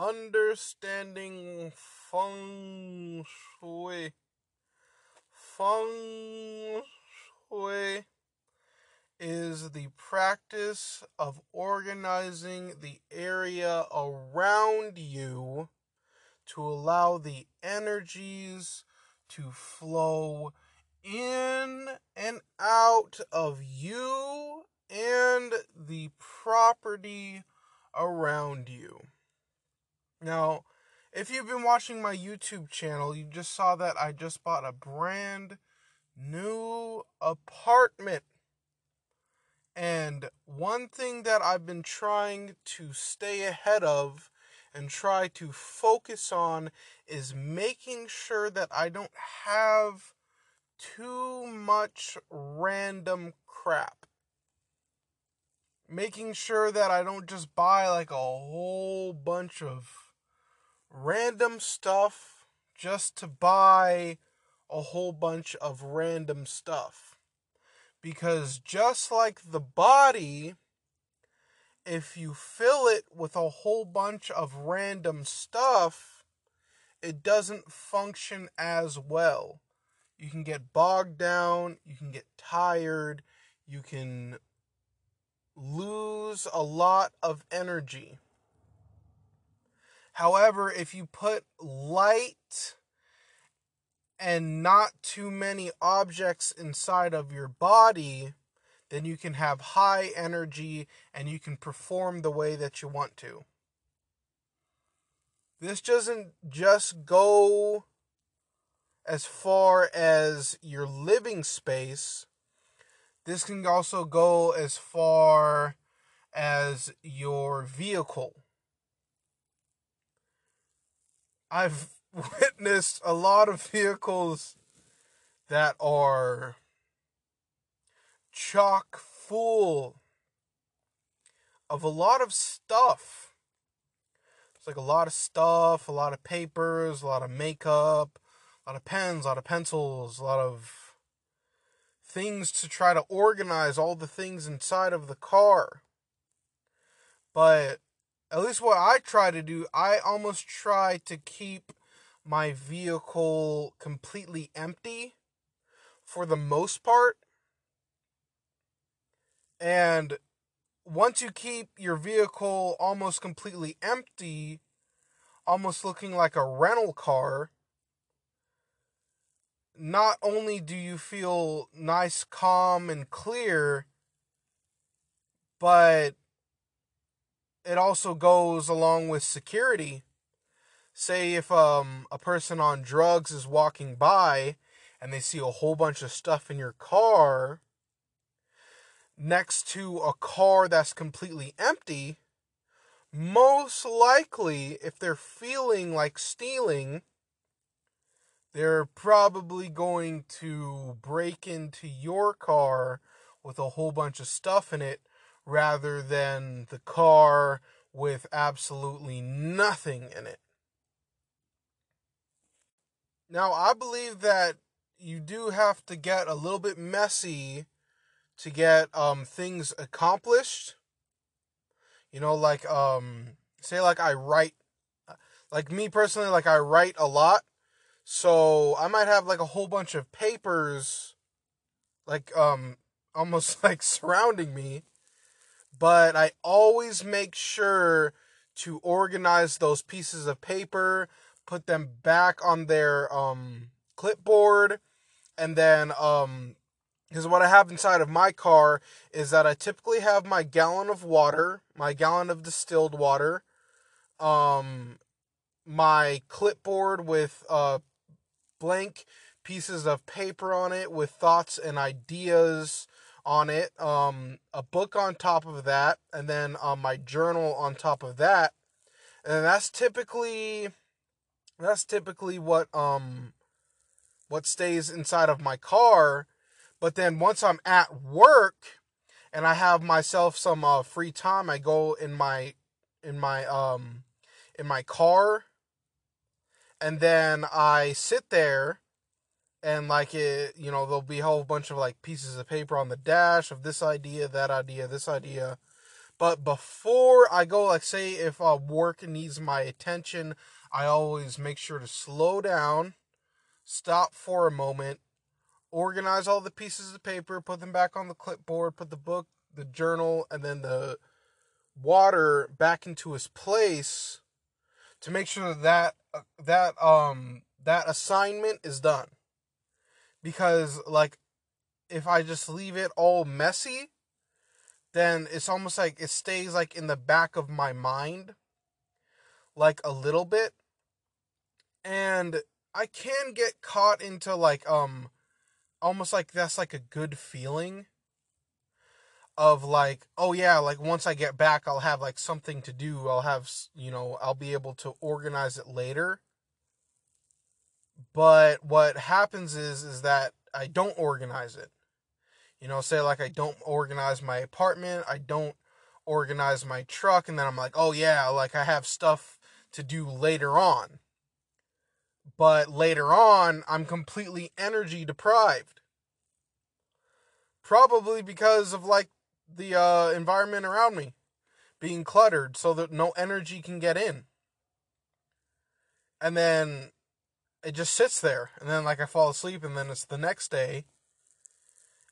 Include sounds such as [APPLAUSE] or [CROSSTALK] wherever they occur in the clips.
understanding feng shui. Feng shui is the practice of organizing the area around you to allow the energies to flow in and out of you and the property around you. Now, if you've been watching my YouTube channel, you just saw that I just bought a brand new apartment. And one thing that I've been trying to stay ahead of and try to focus on is making sure that I don't have too much random crap. Making sure that I don't just buy like a whole bunch of random stuff just to buy a whole bunch of random stuff. Because just like the body, if you fill it with a whole bunch of random stuff, it doesn't function as well. You can get bogged down, you can get tired, you can lose a lot of energy. However, if you put light and not too many objects inside of your body, then you can have high energy and you can perform the way that you want to. This doesn't just go as far as your living space, this can also go as far as your vehicle. I've witnessed a lot of vehicles that are chock full of a lot of stuff. It's like a lot of stuff, a lot of papers, a lot of makeup, a lot of pens, a lot of pencils, a lot of things to try to organize all the things inside of the car. But at least what I try to do, I almost try to keep my vehicle completely empty for the most part. And once you keep your vehicle almost completely empty, almost looking like a rental car, not only do you feel nice, calm, and clear, but it also goes along with security. Say if um, a person on drugs is walking by and they see a whole bunch of stuff in your car next to a car that's completely empty, most likely, if they're feeling like stealing, they're probably going to break into your car with a whole bunch of stuff in it rather than the car with absolutely nothing in it. Now, I believe that you do have to get a little bit messy to get um, things accomplished. You know, like um, say like I write, like me personally, like I write a lot, so I might have like a whole bunch of papers, like um, almost [LAUGHS] like surrounding me, but I always make sure to organize those pieces of paper, put them back on their um clipboard, and then um because what I have inside of my car is that I typically have my gallon of water, my gallon of distilled water, um, my clipboard with uh, blank pieces of paper on it with thoughts and ideas on it, um, a book on top of that, and then um, my journal on top of that, and that's typically that's typically what um what stays inside of my car. But then once I'm at work and I have myself some uh, free time, I go in my in my um in my car. And then I sit there and like it you know there'll be a whole bunch of like pieces of paper on the dash of this idea that idea this idea But before I go, like, say if uh, work needs my attention, I always make sure to slow down, stop for a moment, organize all the pieces of paper, put them back on the clipboard, put the book, the journal, and then the water back into its place to make sure that that um that assignment is done. Because like if I just leave it all messy, then it's almost like it stays like in the back of my mind like a little bit. And I can get caught into like um almost like that's like a good feeling of like oh yeah like once I get back I'll have like something to do. I'll have you know I'll be able to organize it later but what happens is is that I don't organize it you know, say like I don't organize my apartment, I don't organize my truck, and then I'm like, oh yeah, like I have stuff to do later on. But later on, I'm completely energy deprived. Probably because of like the uh, environment around me being cluttered so that no energy can get in. And then it just sits there. And then, like, I fall asleep, and then it's the next day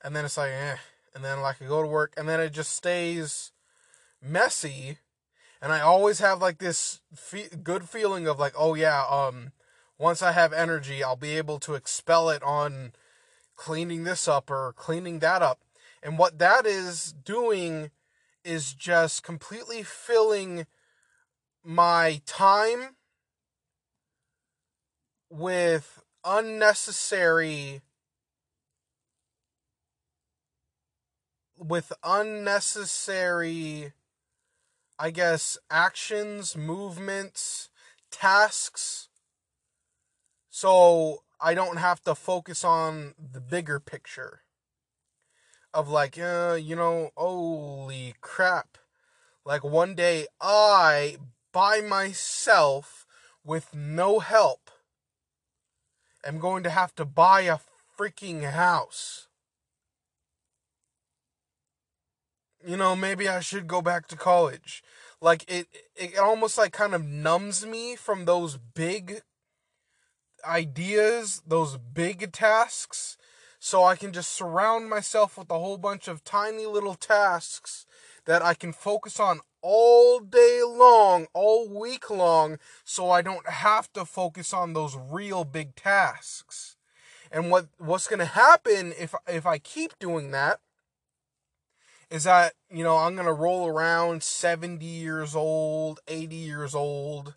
and then it's like, eh. And then like I go to work, and then it just stays messy. And I always have like this fe- good feeling of like, oh yeah, um, once I have energy, I'll be able to expel it on cleaning this up or cleaning that up. And what that is doing is just completely filling my time with unnecessary with unnecessary I guess actions, movements, tasks. So I don't have to focus on the bigger picture of like, uh, you know, holy crap. Like one day I by myself with no help am going to have to buy a freaking house. you know, maybe I should go back to college. Like it it almost like kind of numbs me from those big ideas, those big tasks, so I can just surround myself with a whole bunch of tiny little tasks that I can focus on all day long, all week long, so I don't have to focus on those real big tasks. And what what's going to happen if if I keep doing that is that, you know, I'm going to roll around 70 years old, 80 years old,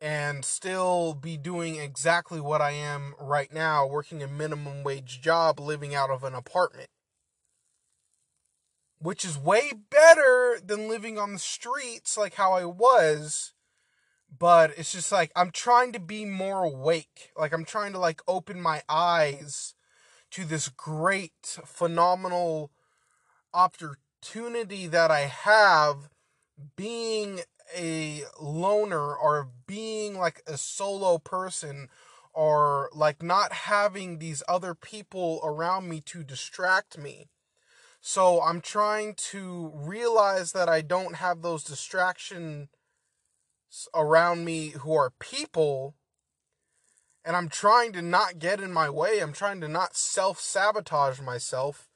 and still be doing exactly what I am right now, working a minimum wage job, living out of an apartment. Which is way better than living on the streets like how I was. But it's just like I'm trying to be more awake. Like I'm trying to like open my eyes to this great, phenomenal opportunity that I have being a loner or being like a solo person or like not having these other people around me to distract me. So I'm trying to realize that I don't have those distractions around me who are people and I'm trying to not get in my way. I'm trying to not self sabotage myself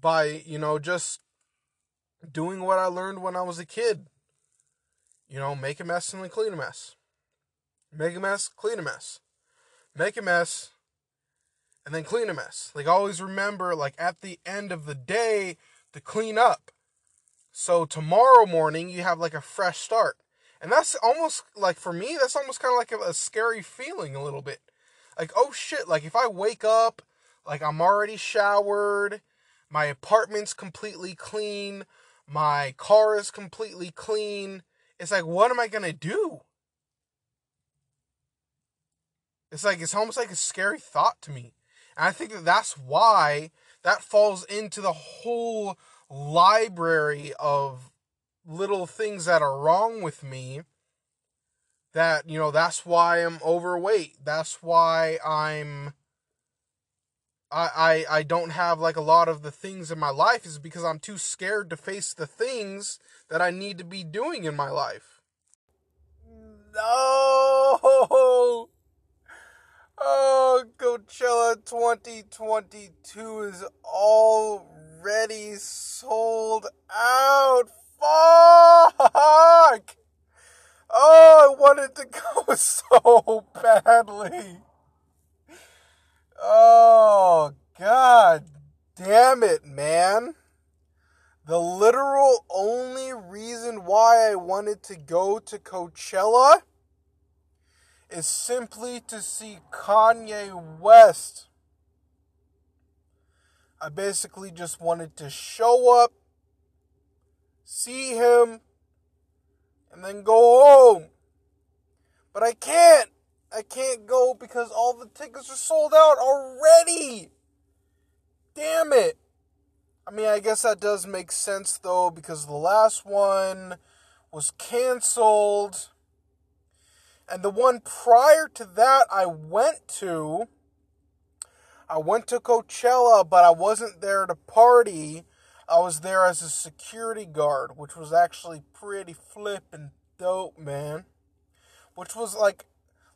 by, you know, just doing what I learned when I was a kid. You know, make a mess and then clean a mess. Make a mess, clean a mess. Make a mess, and then clean a mess. Like, always remember, like, at the end of the day, to clean up. So, tomorrow morning, you have like a fresh start. And that's almost like, for me, that's almost kind of like a, a scary feeling a little bit. Like, oh shit, like, if I wake up, like, I'm already showered, my apartment's completely clean. My car is completely clean. It's like, what am I to do? It's like, it's almost like a scary thought to me. And I think that that's why that falls into the whole library of little things that are wrong with me. That, you know, that's why I'm overweight. That's why I'm I, I I don't have like a lot of the things in my life is because I'm too scared to face the things that I need to be doing in my life. No. Oh, Coachella 2022 is already sold out. Fuck! Oh, I wanted to [LAUGHS] go so badly. Oh, god damn it, man. The literal only reason why I wanted to go to Coachella is simply to see Kanye West. I basically just wanted to show up, see him, and then go home. But I can't. I can't go because all the tickets are sold out already. Damn it. I mean, I guess that does make sense though because the last one was canceled. And the one prior to that I went to I went to Coachella, but I wasn't there to party. I was there as a security guard, which was actually pretty flippin' dope, man. Which was like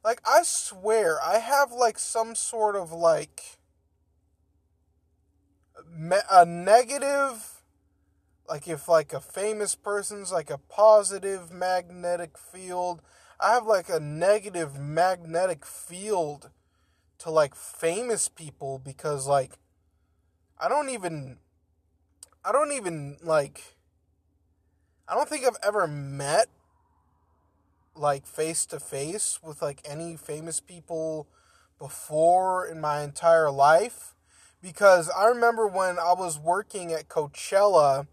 like I swear I have like some sort of like a negative like if like a famous person's like a positive magnetic field i have like a negative magnetic field to like famous people because like i don't even i don't even like i don't think i've ever met like face to face with like any famous people before in my entire life because I remember when I was working at Coachella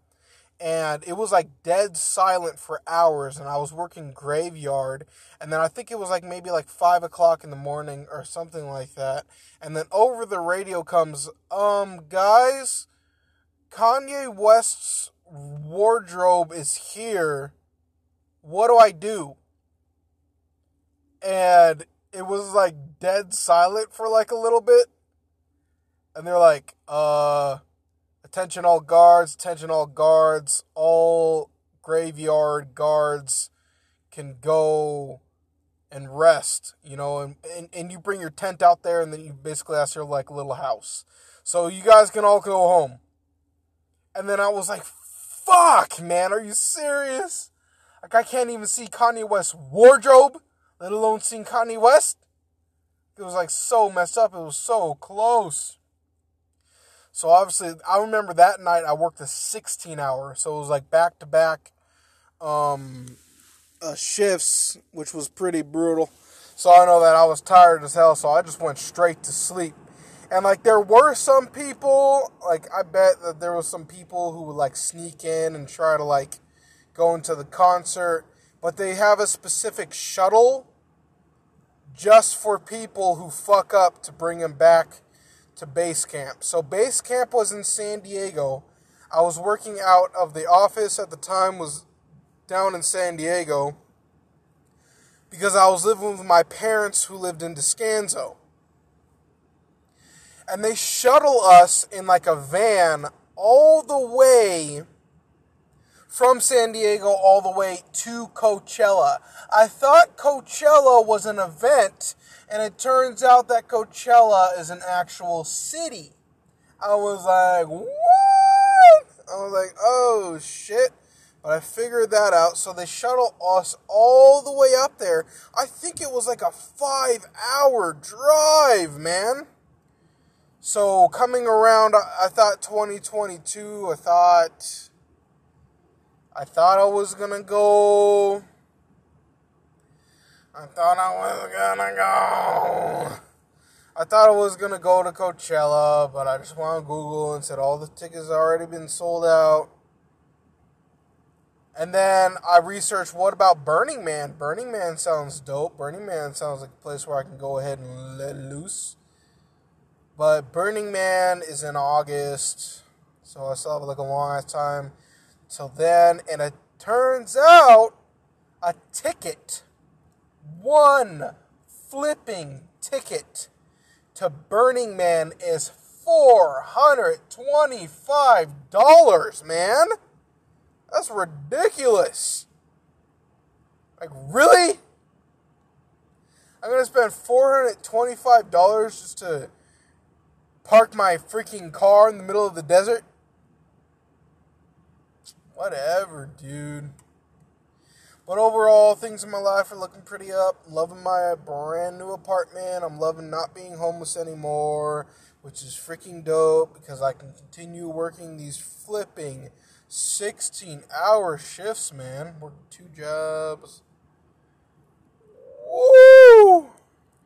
and it was like dead silent for hours and I was working graveyard and then I think it was like maybe like five o'clock in the morning or something like that and then over the radio comes um guys Kanye West's wardrobe is here. What do I do? And it was like dead silent for like a little bit and they're like, uh, attention all guards, attention all guards, all graveyard guards can go and rest, you know, and, and, and you bring your tent out there and then you basically ask your like little house. So you guys can all go home. And then I was like, fuck, man, are you serious? Like I can't even see Kanye West's wardrobe, let alone seeing Kanye West. It was like so messed up. It was so close. So obviously, I remember that night I worked a 16 hour, so it was like back to back um, uh, shifts, which was pretty brutal. So I know that I was tired as hell, so I just went straight to sleep. And like there were some people, like I bet that there was some people who would like sneak in and try to like go into the concert, but they have a specific shuttle just for people who fuck up to bring them back to base camp. So base camp was in San Diego. I was working out of the office at the time was down in San Diego because I was living with my parents who lived in Descanso. And they shuttle us in like a van all the way from San Diego all the way to Coachella. I thought Coachella was an event and it turns out that Coachella is an actual city. I was like, what? I was like, oh shit. But I figured that out. So they shuttle us all the way up there. I think it was like a five hour drive, man. So coming around, I thought 2022, I thought, I thought I was gonna go I thought I was gonna go. I thought I was gonna go to Coachella, but I just went on Google and said all the tickets already been sold out. And then I researched what about Burning Man? Burning Man sounds dope. Burning Man sounds like a place where I can go ahead and let loose. But Burning Man is in August, so I still have like a long ass time till then. And it turns out a ticket one flipping ticket to Burning Man is $425, man. That's ridiculous. Like, really? I'm to spend $425 just to park my freaking car in the middle of the desert? Whatever, dude. But overall, things in my life are looking pretty up. Loving my brand new apartment. I'm loving not being homeless anymore, which is freaking dope because I can continue working these flipping 16 hour shifts, man. Working two jobs. Woo!